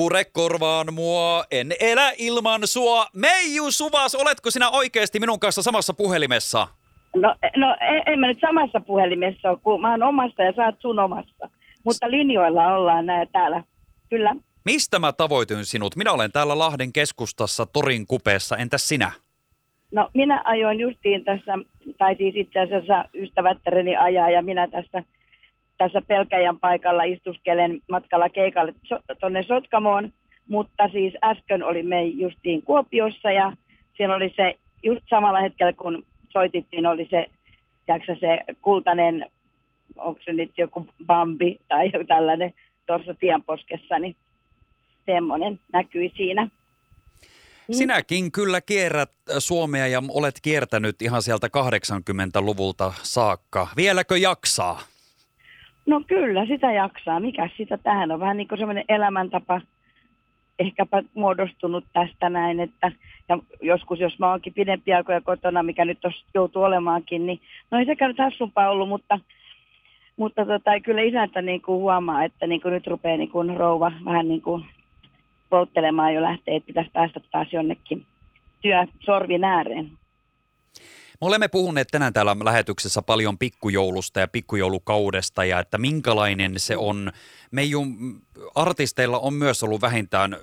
Pure korvaan mua, en elä ilman sua. Meiju Suvas, oletko sinä oikeasti minun kanssa samassa puhelimessa? No, no en, en mä nyt samassa puhelimessa ole, kun mä oon omassa ja sä oot sun omassa. Mutta linjoilla ollaan näin täällä. Kyllä. Mistä mä tavoitin sinut? Minä olen täällä Lahden keskustassa Torin kupeessa. Entäs sinä? No minä ajoin justiin tässä, tai siis itse asiassa ystävättäreni ajaa ja minä tässä, tässä Pelkäjän paikalla istuskelen matkalla keikalle tuonne Sotkamoon. Mutta siis äsken oli me justiin Kuopiossa ja siellä oli se just samalla hetkellä kun soitittiin oli se, jaksa se kultainen, onko se nyt joku bambi tai joku tällainen tuossa tienposkessa, niin semmoinen näkyi siinä. Sinäkin kyllä kierrät Suomea ja olet kiertänyt ihan sieltä 80-luvulta saakka. Vieläkö jaksaa? No kyllä, sitä jaksaa. Mikä sitä tähän on? Vähän niin kuin semmoinen elämäntapa ehkäpä muodostunut tästä näin, että ja joskus jos mä oonkin pidempiä aikoja kotona, mikä nyt tos, joutuu olemaankin, niin no ei sekään nyt hassumpaa ollut, mutta, mutta tota, kyllä isäntä niin kuin huomaa, että niin kuin nyt rupeaa niin kuin rouva vähän niin kuin polttelemaan jo lähtee, että pitäisi päästä taas jonnekin työ sorvin ääreen. Me olemme puhuneet tänään täällä lähetyksessä paljon pikkujoulusta ja pikkujoulukaudesta ja että minkälainen se on. Meidän artisteilla on myös ollut vähintään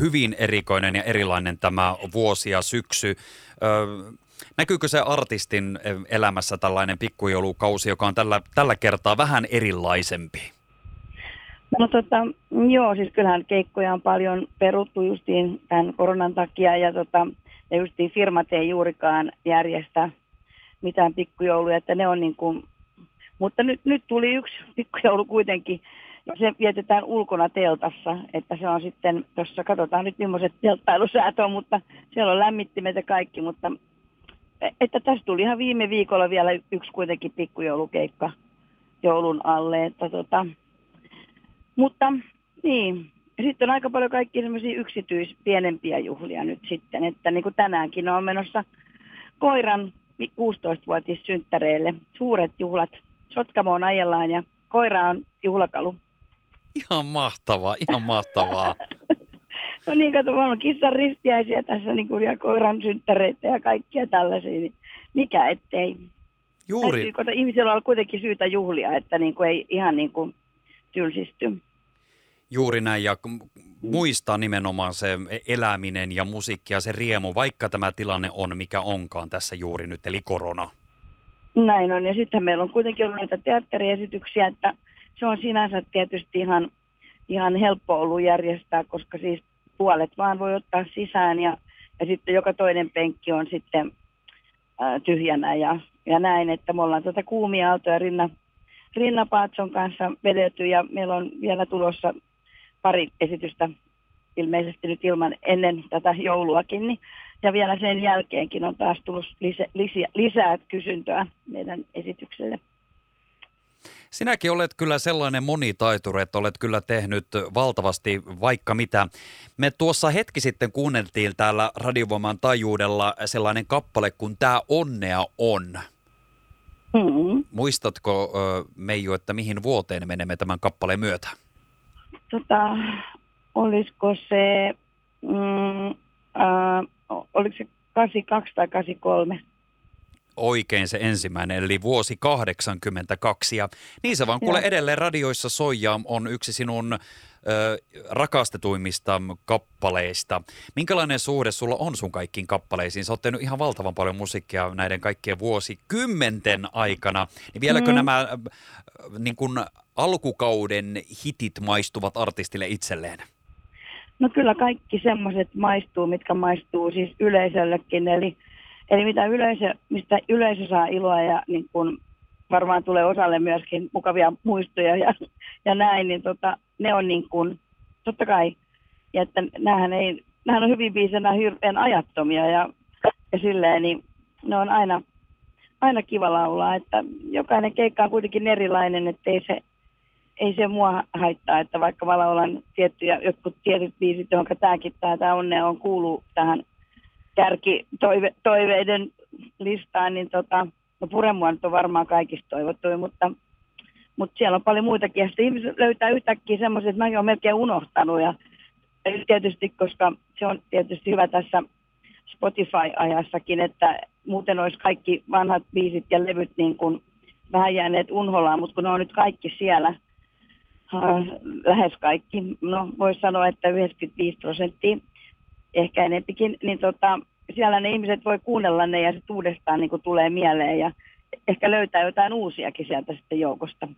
hyvin erikoinen ja erilainen tämä vuosi ja syksy. Öö, näkyykö se artistin elämässä tällainen pikkujoulukausi, joka on tällä, tällä kertaa vähän erilaisempi? No tota, joo, siis kyllähän keikkoja on paljon peruttu justiin tämän koronan takia ja, tota, ja justiin firmat ei juurikaan järjestä mitään pikkujouluja, että ne on niin kuin, mutta nyt, nyt tuli yksi pikkujoulu kuitenkin, se vietetään ulkona teltassa, että se on sitten, tuossa katsotaan nyt millaiset telttailusäät on, mutta siellä on lämmittimet ja kaikki, mutta että tässä tuli ihan viime viikolla vielä yksi kuitenkin pikkujoulukeikka joulun alle, että tota, mutta niin, ja sitten on aika paljon kaikkia semmoisia yksityis pienempiä juhlia nyt sitten, että niin kuin tänäänkin on menossa koiran 16-vuotissynttäreille suuret juhlat. Sotkamoon ajellaan ja koira on juhlakalu. Ihan mahtavaa, ihan mahtavaa. no niin, kato, on kissan ristiäisiä tässä niin kuin, ja koiran synttäreitä ja kaikkia tällaisia, niin mikä ettei. Juuri. Täytyy, ihmisellä on kuitenkin syytä juhlia, että niin kuin ei ihan niin kuin tylsisty. Juuri näin ja muistaa nimenomaan se eläminen ja musiikki ja se riemu, vaikka tämä tilanne on mikä onkaan tässä juuri nyt, eli korona. Näin on ja sitten meillä on kuitenkin ollut näitä teatteriesityksiä, että se on sinänsä tietysti ihan, ihan helppo ollut järjestää, koska siis puolet vaan voi ottaa sisään ja, ja sitten joka toinen penkki on sitten ää, tyhjänä ja, ja näin, että me ollaan tuota kuumia aaltoja rinna, Rinna Paatson kanssa vedetty ja meillä on vielä tulossa pari esitystä ilmeisesti nyt ilman ennen tätä jouluakin. Niin, ja vielä sen jälkeenkin on taas tullut lisä, lisä, lisää kysyntöä meidän esitykselle. Sinäkin olet kyllä sellainen monitaituri, että olet kyllä tehnyt valtavasti vaikka mitä. Me tuossa hetki sitten kuunneltiin täällä Radiovoiman taajuudella sellainen kappale, kun tämä onnea on. Mm-hmm. Muistatko Meiju, että mihin vuoteen menemme tämän kappaleen myötä? Tota, olisiko se, mm, äh, oliko se 82 tai 83? Oikein se ensimmäinen, eli vuosi 82. Ja niin se vaan kuule edelleen radioissa soijaa on yksi sinun rakastetuimmista kappaleista. Minkälainen suhde sulla on sun kaikkiin kappaleisiin? Sä oot tehnyt ihan valtavan paljon musiikkia näiden kaikkien vuosikymmenten aikana. Niin vieläkö mm. nämä niin kun alkukauden hitit maistuvat artistille itselleen? No kyllä kaikki semmoiset maistuu, mitkä maistuu siis yleisöllekin. Eli, eli mitä yleisö, mistä yleisö saa iloa ja niin kun varmaan tulee osalle myöskin mukavia muistoja ja, ja näin, niin tota, ne on niin kuin, totta kai, ja että näähän, ei, näähän on hyvin biisenä hirveän ajattomia ja, ja silleen, niin ne on aina, aina kiva laulaa, että jokainen keikka on kuitenkin erilainen, että ei se, ei se mua haittaa, että vaikka mä laulan tiettyjä, jotkut tietyt biisit, johon tämäkin tämä onnea on kuuluu tähän kärkitoiveiden listaan, niin tota, no Puremua nyt on varmaan kaikista toivottu, mutta, mutta siellä on paljon muitakin. Ja sitten ihmiset löytää yhtäkkiä semmoiset, että mäkin olen melkein unohtanut ja tietysti, koska se on tietysti hyvä tässä Spotify-ajassakin, että muuten olisi kaikki vanhat biisit ja levyt niin kuin vähän jääneet unholaan, mutta kun ne on nyt kaikki siellä, äh, lähes kaikki, no voisi sanoa, että 95 prosenttia, ehkä enempikin, niin tota, siellä ne ihmiset voi kuunnella ne ja sitten uudestaan niin tulee mieleen ja ehkä löytää jotain uusiakin sieltä sitten joukosta.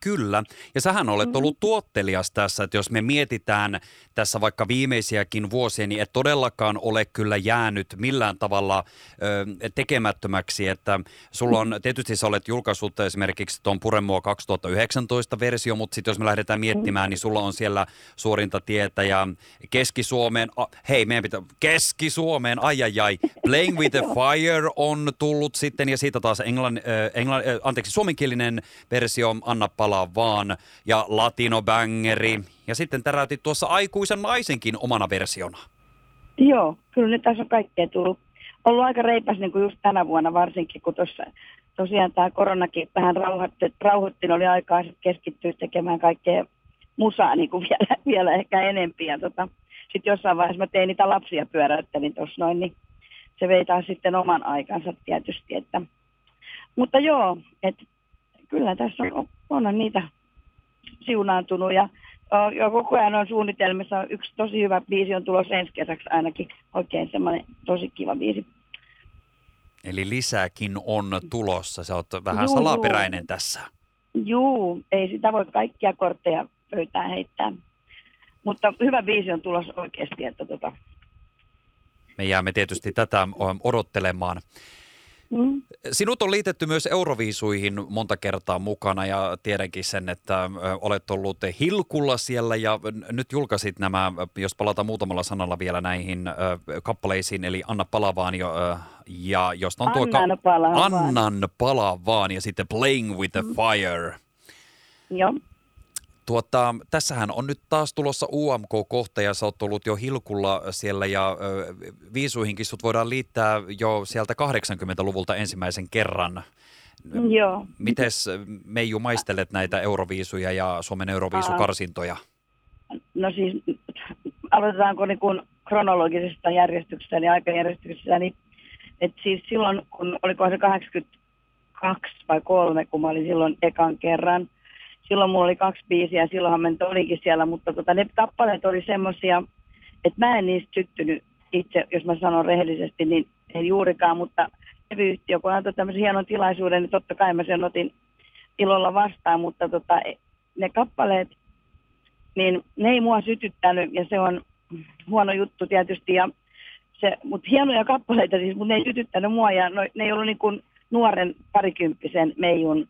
Kyllä, ja sähän olet ollut mm. tuottelias tässä, että jos me mietitään tässä vaikka viimeisiäkin vuosia, niin et todellakaan ole kyllä jäänyt millään tavalla ö, tekemättömäksi, että sulla on, tietysti sä olet julkaissut esimerkiksi tuon Puremua 2019 versio, mutta sitten jos me lähdetään miettimään, niin sulla on siellä suorinta tietä ja Keski-Suomeen, a, hei meidän pitää, Keski-Suomeen, ai ai ai, Playing with the Fire on tullut sitten ja siitä taas englann, ö, englann, ö, anteeksi, suomenkielinen versio Anna Pal- palaa vaan ja latinobängeri. Ja sitten täräytit tuossa aikuisen naisenkin omana versiona. Joo, kyllä nyt tässä on kaikkea tullut. Ollut aika reipas niin kuin just tänä vuonna varsinkin, kun tuossa tosiaan tämä koronakin vähän rauhoitti, rauhoitti oli aikaa keskittyä tekemään kaikkea musaa niin kuin vielä, vielä ehkä enempiä. tota, sitten jossain vaiheessa mä tein niitä lapsia pyöräyttelin tuossa noin, niin se vei taas sitten oman aikansa tietysti. Että, mutta joo, että kyllä tässä on, onhan niitä siunaantunut ja, ja koko ajan on suunnitelmissa. Yksi tosi hyvä biisi on tulossa ensi kesäksi ainakin. Oikein semmoinen tosi kiva biisi. Eli lisääkin on tulossa. Sä oot vähän juu, salaperäinen juu. tässä. Juu, ei sitä voi kaikkia kortteja pöytään heittää. Mutta hyvä biisi on tulossa oikeasti. Että tota. Me jäämme tietysti tätä odottelemaan. Mm. Sinut on liitetty myös Euroviisuihin monta kertaa mukana ja tiedänkin sen, että olet ollut Hilkulla siellä ja nyt julkaisit nämä, jos palataan muutamalla sanalla vielä näihin kappaleisiin, eli Anna Palavaan jo, ja josta on tuo... Annan ka- Palavaan. Annan Palavaan ja sitten Playing with the mm. Fire. Joo. Tuota, tässähän on nyt taas tulossa UMK-kohta ja sä oot ollut jo hilkulla siellä ja ö, viisuihinkin sut voidaan liittää jo sieltä 80-luvulta ensimmäisen kerran. Joo. Mites Meiju maistelet näitä euroviisuja ja Suomen euroviisukarsintoja? No siis aloitetaanko niin kuin kronologisesta järjestyksestä, eli aikajärjestyksestä, niin et siis silloin, kun oliko se 82 vai 3, kun mä olin silloin ekan kerran – silloin mulla oli kaksi biisiä, silloinhan mä olikin siellä, mutta tota, ne kappaleet oli semmoisia, että mä en niistä syttynyt itse, jos mä sanon rehellisesti, niin ei juurikaan, mutta levyyhtiö, kun antoi tämmöisen hienon tilaisuuden, niin totta kai mä sen otin ilolla vastaan, mutta tota, ne kappaleet, niin ne ei mua sytyttänyt ja se on huono juttu tietysti. Ja se, mutta hienoja kappaleita siis, mutta ne ei sytyttänyt mua ja no, ne ei ollut niin kuin nuoren parikymppisen meijun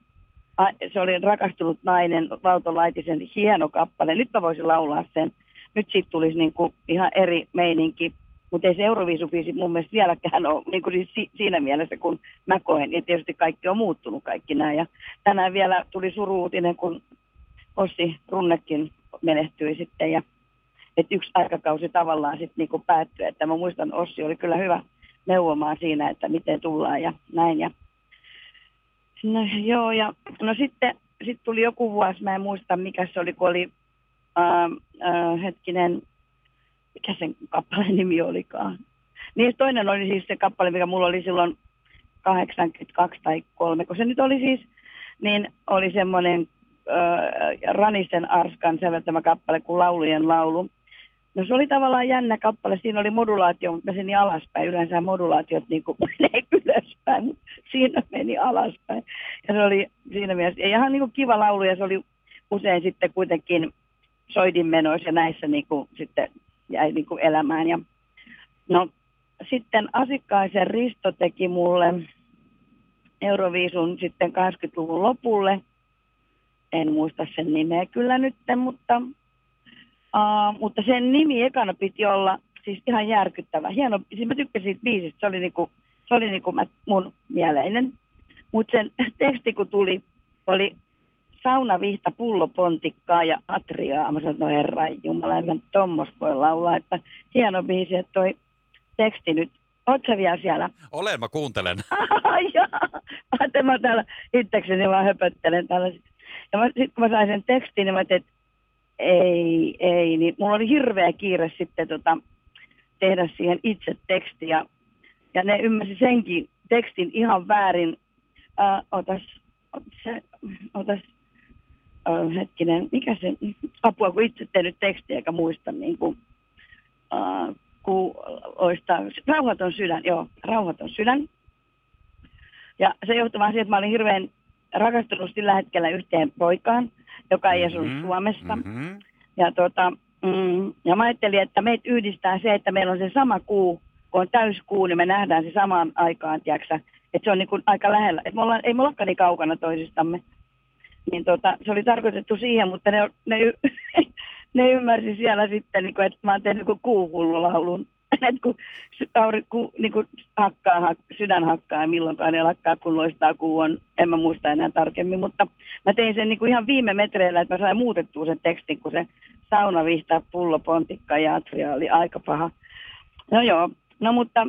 se oli rakastunut nainen, Valto Laitisen hieno kappale. Nyt mä voisin laulaa sen. Nyt siitä tulisi niin kuin ihan eri meininki. Mutta ei se Euroviisubiisi mun mielestä vieläkään ole niin kuin siis siinä mielessä, kun mä koen. Ja tietysti kaikki on muuttunut kaikki nämä. Ja tänään vielä tuli suruutinen, kun Ossi Runnekin menehtyi sitten. Ja että yksi aikakausi tavallaan sitten niin päättyi. Että mä muistan, Ossi oli kyllä hyvä neuvomaan siinä, että miten tullaan ja näin. Ja No joo, ja no sitten sit tuli joku vuosi, mä en muista mikä se oli, kun oli äh, äh, hetkinen, mikä sen kappaleen nimi olikaan. Niin toinen oli siis se kappale, mikä mulla oli silloin 82 tai 3, kun se nyt oli siis, niin oli semmoinen äh, Ranisen Arskan säveltämä kappale kuin Laulujen laulu. No se oli tavallaan jännä kappale. Siinä oli modulaatio, mutta meni alaspäin. Yleensä modulaatiot niin kuin menee ylöspäin, mutta siinä meni alaspäin. Ja se oli siinä mielessä ja ihan niin kuin kiva laulu ja se oli usein sitten kuitenkin soidinmenoissa ja näissä niin kuin sitten jäi niin kuin elämään. Ja no sitten Asikkaisen Risto teki mulle Euroviisun sitten 80-luvun lopulle. En muista sen nimeä kyllä nyt, mutta Uh, mutta sen nimi ekana piti olla siis ihan järkyttävä. Hieno, siis mä tykkäsin siitä biisistä, se oli, niinku, se oli niinku mä, mun mieleinen. Mutta sen teksti kun tuli, oli sauna, vihta, pullopontikkaa ja atriaa. Mä sanoin, no herra jumala, en mä tommos voi laulaa, että hieno biisi, että toi teksti nyt Oletko vielä siellä? Olen, mä kuuntelen. Joo, mä täällä itsekseni vaan höpöttelen tällä. Ja sitten kun mä sain sen tekstin, niin mä tein, että ei, ei, niin mulla oli hirveä kiire sitten tota, tehdä siihen itse tekstiä. Ja ne ymmärsi senkin tekstin ihan väärin. Äh, otas, se, otas äh, hetkinen, mikä se, apua kun itse tehnyt tekstiä eikä muista niin kuin, äh, kuuloista, rauhaton sydän, joo, rauhaton sydän. Ja se johtui vaan siitä, että mä olin hirveän rakastunut sillä hetkellä yhteen poikaan, joka ei asunut mm-hmm, Suomesta. Mm-hmm. Ja, tota, mm, ja mä ajattelin, että meitä yhdistää se, että meillä on se sama kuu, kun on täyskuu, niin me nähdään se samaan aikaan, tiiäksä, että se on niin kuin aika lähellä. Että me ollaan, ei me ollakaan niin kaukana toisistamme. Niin tota, se oli tarkoitettu siihen, mutta ne, ne, ne ymmärsi siellä sitten, niin kuin, että mä oon tehnyt kuuhullulaulun. että kun, auri, ku, niin kuin hakkaa, hak, sydän hakkaa ja milloinkaan ne lakkaa, kun loistaa kuu on, en mä muista enää tarkemmin, mutta mä tein sen niin kuin ihan viime metreillä, että mä sain muutettua sen tekstin, kun se sauna vihtaa pullo, pontikka ja atria oli aika paha. No joo, no mutta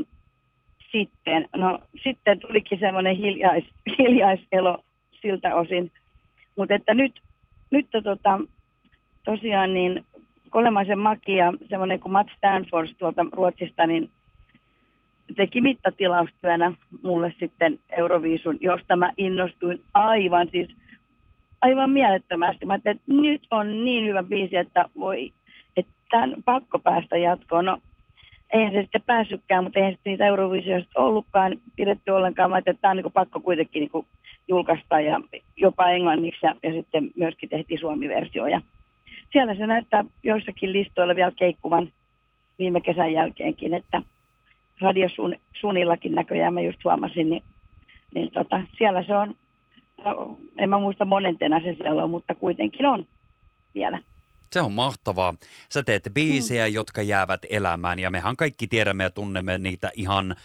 sitten, no sitten tulikin semmoinen hiljais, hiljaiselo siltä osin, mutta että nyt, nyt tota, tosiaan niin Kolemaisen Maki ja semmoinen kuin Matt Stanford tuolta Ruotsista, niin teki mittatilaustyönä mulle sitten Euroviisun, josta mä innostuin aivan siis aivan mielettömästi. Mä että nyt on niin hyvä biisi, että voi, että tämän pakko päästä jatkoon. No, eihän se sitten päässytkään, mutta eihän sitten niitä Euroviisioista ollutkaan pidetty ollenkaan. Mä että tämä on niin pakko kuitenkin niin julkaista ja jopa englanniksi ja, ja sitten myöskin tehtiin suomi-versio. Ja siellä se näyttää joissakin listoilla vielä keikkuvan viime kesän jälkeenkin, että radiosunillakin näköjään mä just huomasin, niin, niin tota, siellä se on, no, en mä muista monentena se siellä on, mutta kuitenkin on vielä. Se on mahtavaa. Sä teet biisejä, mm. jotka jäävät elämään ja mehän kaikki tiedämme ja tunnemme niitä ihan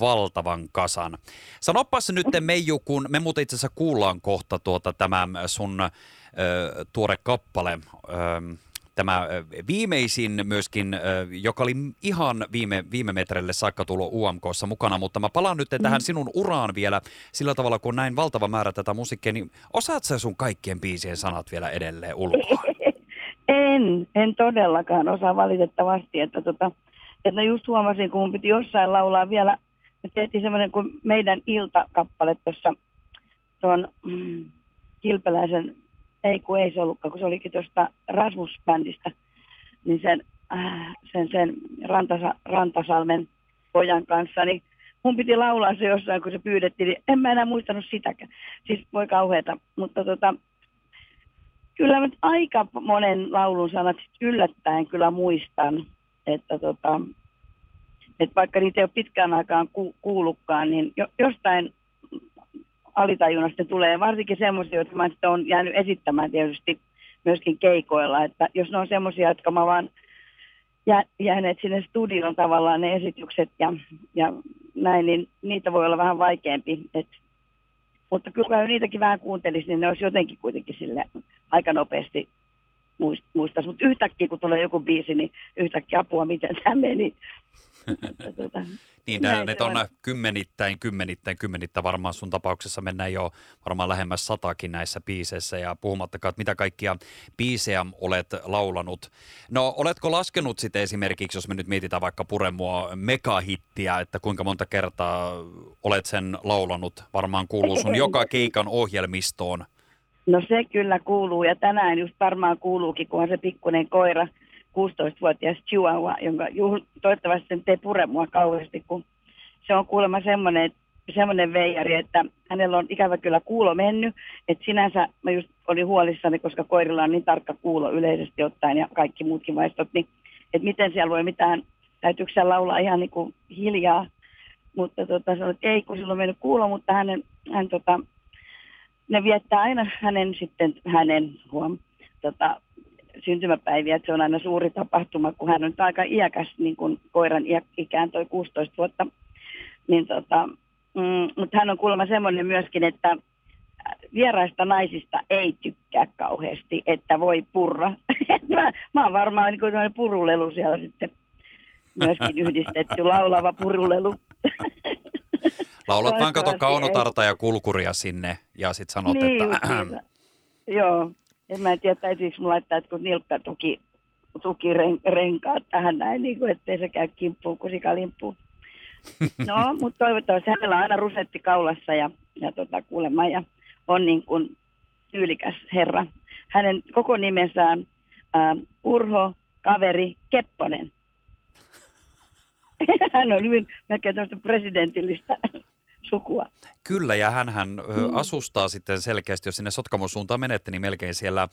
valtavan kasan. Sanopas nyt Meiju, kun me muuten itse asiassa kuullaan kohta tuota tämä sun ö, tuore kappale, ö, tämä viimeisin myöskin, joka oli ihan viime, viime metreille saakka tullut UMKssa mukana, mutta mä palaan nyt tähän mm. sinun uraan vielä sillä tavalla, kun näin valtava määrä tätä musiikkia, niin osaat sä sun kaikkien biisien sanat vielä edelleen ulkoa? En, en todellakaan osaa valitettavasti, että, tota, että just huomasin, kun mun piti jossain laulaa vielä, me tehtiin semmoinen kuin meidän iltakappale tuossa tuon mm, Kilpeläisen, ei kun ei se ollutkaan, kun se olikin tuosta Rasmus-bändistä, niin sen, äh, sen, sen Rantasa, Rantasalmen pojan kanssa, niin mun piti laulaa se jossain, kun se pyydettiin, niin en mä enää muistanut sitäkään. Siis voi kauheata, mutta tota, kyllä nyt aika monen laulun sanat yllättäen kyllä muistan, että tota, että vaikka niitä ei ole pitkään aikaan ku, kuullutkaan, niin jo, jostain alitajunnasta tulee varsinkin semmoisia, jotka mä sitten olen jäänyt esittämään tietysti myöskin keikoilla, että jos ne on semmoisia, jotka mä vaan jä, jääneet sinne studioon tavallaan ne esitykset ja, ja näin, niin niitä voi olla vähän vaikeampi. Et, mutta kyllä niitäkin vähän kuuntelisi, niin ne olisi jotenkin kuitenkin sille aika nopeasti muistaisi. Mutta yhtäkkiä, kun tulee joku biisi, niin yhtäkkiä apua, miten tämä meni. tuota, niin, nämä ne on, kymmenittäin, kymmenittäin, kymmenittäin. Varmaan sun tapauksessa mennään jo varmaan lähemmäs satakin näissä biiseissä ja puhumattakaan, että mitä kaikkia biisejä olet laulanut. No, oletko laskenut sitten esimerkiksi, jos me nyt mietitään vaikka Puremua megahittiä, että kuinka monta kertaa olet sen laulanut? Varmaan kuuluu sun joka keikan ohjelmistoon. No se kyllä kuuluu ja tänään just varmaan kuuluukin, kun on se pikkuinen koira, 16-vuotias Chihuahua, jonka juhl, toivottavasti sen tee pure mua kauheasti, kun se on kuulemma semmoinen, semmoinen veijari, että hänellä on ikävä kyllä kuulo mennyt, että sinänsä mä just olin huolissani, koska koirilla on niin tarkka kuulo yleisesti ottaen ja kaikki muutkin vaistot, niin että miten siellä voi mitään, täytyykö siellä laulaa ihan niin kuin hiljaa, mutta tota, sanoi, että ei, kun sillä on mennyt kuulo, mutta hänen, hän tota, ne viettää aina hänen sitten, hänen huom, tota, syntymäpäiviä, että se on aina suuri tapahtuma, kun hän on aika iäkäs, niin kuin koiran ikään toi 16 vuotta. Niin tota, mm, mutta hän on kuulemma semmoinen myöskin, että vieraista naisista ei tykkää kauheasti, että voi purra. mä, mä oon varmaan niin kuin purulelu siellä sitten myöskin yhdistetty, laulava purulelu. Laulat vaan kato kaunotarta ja kulkuria sinne ja sitten sanot, niin, että... Joo, En mä tiedä, täytyykö mulla laittaa jotkut nilkkatuki tukirenkaat tähän näin, niin kuin, ettei se käy kimppuun kuin sikalimppuun. No, mutta toivottavasti hänellä on aina rusetti kaulassa ja, ja tota, kuulemma ja on niin kuin tyylikäs herra. Hänen koko nimensään äh, Urho Kaveri Kepponen. Hän on hyvin melkein presidentillistä sukua. Kyllä, ja hän mm. asustaa sitten selkeästi, jos sinne Sotkamon suuntaan menette, niin melkein siellä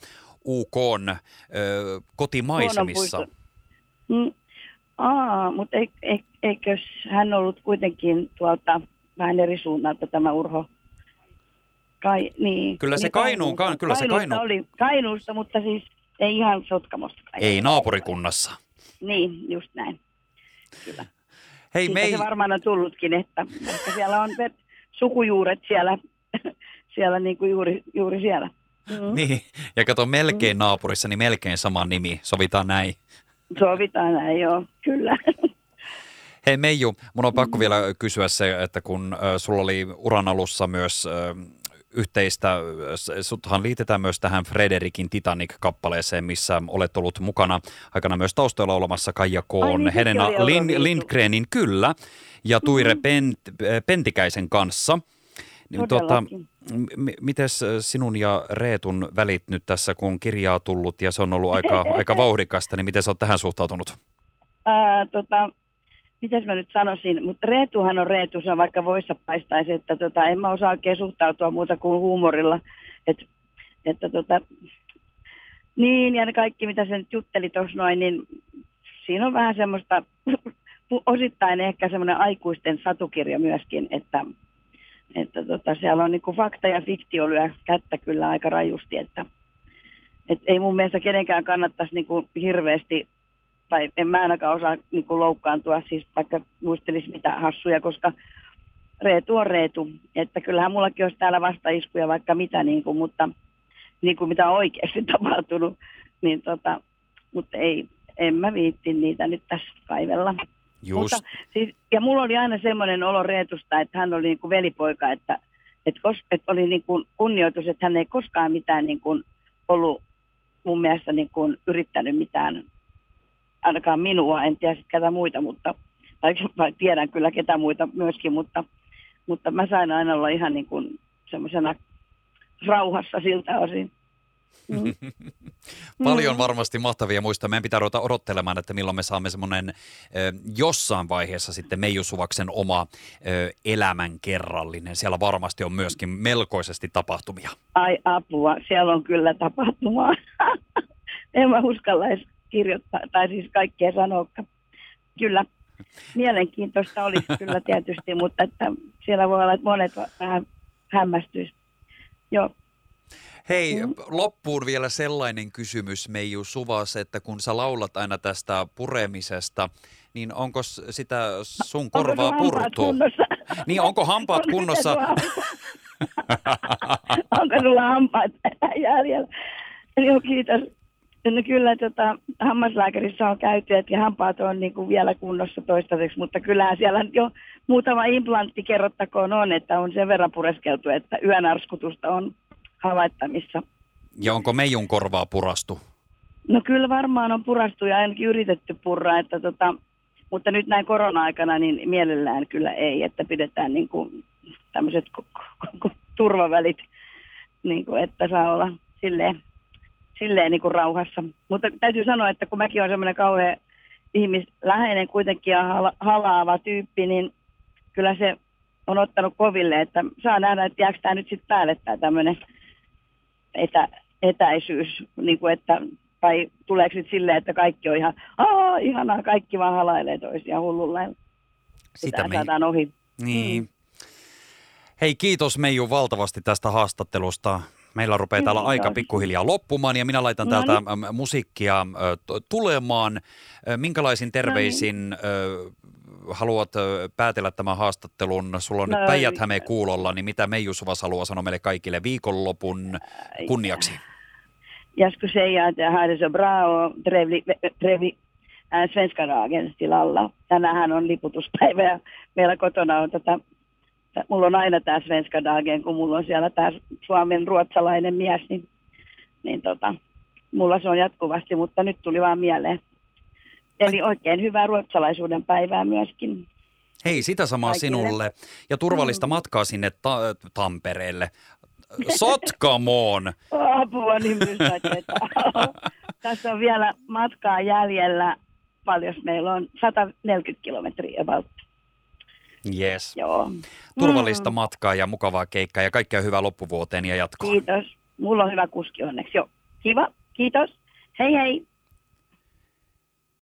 UK ö, kotimaisemissa. Mm. Aa, mutta eik, eik, eikös hän ollut kuitenkin tuolta vähän eri suunnalta tämä Urho? Kai, niin. Kyllä se niin, Kainuun, Kainuusta, kyllä se Kainuun. oli Kainuusta, mutta siis ei ihan Sotkamosta. Ei naapurikunnassa. Niin, just näin. Kyllä. Hei, me ei... se varmaan on tullutkin, että, että siellä on sukujuuret siellä, siellä niin kuin juuri, juuri siellä. Mm. Niin, ja kato melkein naapurissa, niin melkein sama nimi. Sovitaan näin. Sovitaan näin, joo, kyllä. Hei Meiju, mun on pakko vielä kysyä se, että kun äh, sulla oli uran alussa myös äh, yhteistä, suthan liitetään myös tähän Frederikin Titanic-kappaleeseen, missä olet ollut mukana aikana myös taustalla olemassa Kaija Koon, niin, Helena Lin, Lindgrenin kyllä, ja Tuire mm-hmm. Pent, Pentikäisen kanssa. Niin, tuota, m- mites sinun ja Reetun välit nyt tässä, kun kirjaa tullut ja se on ollut aika, aika vauhdikasta, niin miten sä oot tähän suhtautunut? Ää, tota, mitäs mä nyt sanoisin, mutta Reetuhan on Reetu, se on vaikka voissa paistaisi, että tota, en mä osaa oikein suhtautua muuta kuin huumorilla. Et, että tota, niin, ja ne kaikki mitä se nyt jutteli tuossa noin, niin siinä on vähän semmoista, osittain ehkä semmoinen aikuisten satukirja myöskin, että, että tota, siellä on niinku fakta ja fiktio lyö kättä kyllä aika rajusti, että et ei mun mielestä kenenkään kannattaisi niinku hirveästi tai en mä ainakaan osaa niin kuin loukkaantua, siis vaikka muistelisi mitä hassuja, koska Reetu on Reetu. Että kyllähän mullakin olisi täällä vastaiskuja vaikka mitä, niin kuin, mutta niin kuin mitä on oikeasti tapahtunut. Niin tota, mutta ei, en mä viitti niitä nyt tässä kaivella. Just. Mutta, siis, ja mulla oli aina semmoinen olo Reetusta, että hän oli niin kuin velipoika, että, että, kos, että oli niin kuin kunnioitus, että hän ei koskaan mitään niin kuin ollut mun mielestä niin kuin yrittänyt mitään ainakaan minua, en tiedä ketä muita, mutta, tai, tai tiedän kyllä ketä muita myöskin, mutta, mutta mä sain aina olla ihan niin kuin semmoisena rauhassa siltä osin. Mm. Paljon varmasti mahtavia muista. Meidän pitää ruveta odottelemaan, että milloin me saamme semmoinen jossain vaiheessa sitten Meiju Suvaksen oma ö, elämän kerrallinen. Siellä varmasti on myöskin melkoisesti tapahtumia. Ai apua, siellä on kyllä tapahtumaa. en mä uskalla edes kirjoittaa, tai siis kaikkea sanoa. Kyllä, mielenkiintoista olisi kyllä tietysti, mutta että siellä voi olla, että monet vähän hämmästyisi. Joo. Hei, mm. loppuun vielä sellainen kysymys, Meiju Suvas, että kun sä laulat aina tästä puremisesta, niin onko sitä sun korvaa onko purtu? Niin, onko hampaat kunnossa? onko sulla hampaat jäljellä? Joo, kiitos. No kyllä tota, hammaslääkärissä on käyty, että hampaat on niin kuin vielä kunnossa toistaiseksi, mutta kyllähän siellä jo muutama implantti kerrottakoon on, että on sen verran pureskeltu, että yönarskutusta on havaittamissa. Ja onko meijun korvaa purastu? No kyllä varmaan on purastu ja ainakin yritetty purra, että tota, mutta nyt näin korona-aikana niin mielellään kyllä ei, että pidetään niin kuin tämmöiset turvavälit, niin kuin, että saa olla silleen silleen niin kuin rauhassa. Mutta täytyy sanoa, että kun mäkin olen semmoinen kauhean ihmisläheinen kuitenkin ja halaava tyyppi, niin kyllä se on ottanut koville, että saa nähdä, että jääkö tämä nyt sitten päälle tämä tämmöinen etä, etäisyys, niin kuin että, tai tuleeko nyt silleen, että kaikki on ihan, Aa, ihanaa, kaikki vaan halailee toisiaan hullulla. Sitä me... saadaan ohi. Niin. Mm. Hei, kiitos Meiju valtavasti tästä haastattelusta. Meillä rupeaa täällä aika pikkuhiljaa loppumaan ja minä laitan no täältä niin. musiikkia tulemaan. Minkälaisin terveisin no niin. haluat päätellä tämän haastattelun? Sulla on no, nyt päijät kuulolla, niin mitä Meiju Suvas haluaa sanoa meille kaikille viikonlopun kunniaksi? Jag skulle säga att jag har det så bra och trevlig, trevlig äh, svenska dagen till alla. Tänähän on liputuspäivä ja meillä kotona on tätä mulla on aina tämä svenska dagen, kun mulla on siellä tämä suomen ruotsalainen mies, niin niin tota, mulla se on jatkuvasti, mutta nyt tuli vaan mieleen. Eli oikein hyvää ruotsalaisuuden päivää myöskin. Hei, sitä samaa Kaikille. sinulle ja turvallista matkaa sinne ta- Tampereelle. Sotkamoon! Apua niin. Tässä on vielä matkaa jäljellä. Paljon meillä on 140 kilometriä about. Yes. Joo. Turvallista Mm. matkaa ja mukavaa keikkaa ja kaikkea hyvää loppuvuoteen ja jatkoa. Kiitos. Mulla on hyvä kuski onneksi. Joo. Kiva. Kiitos. Hei hei.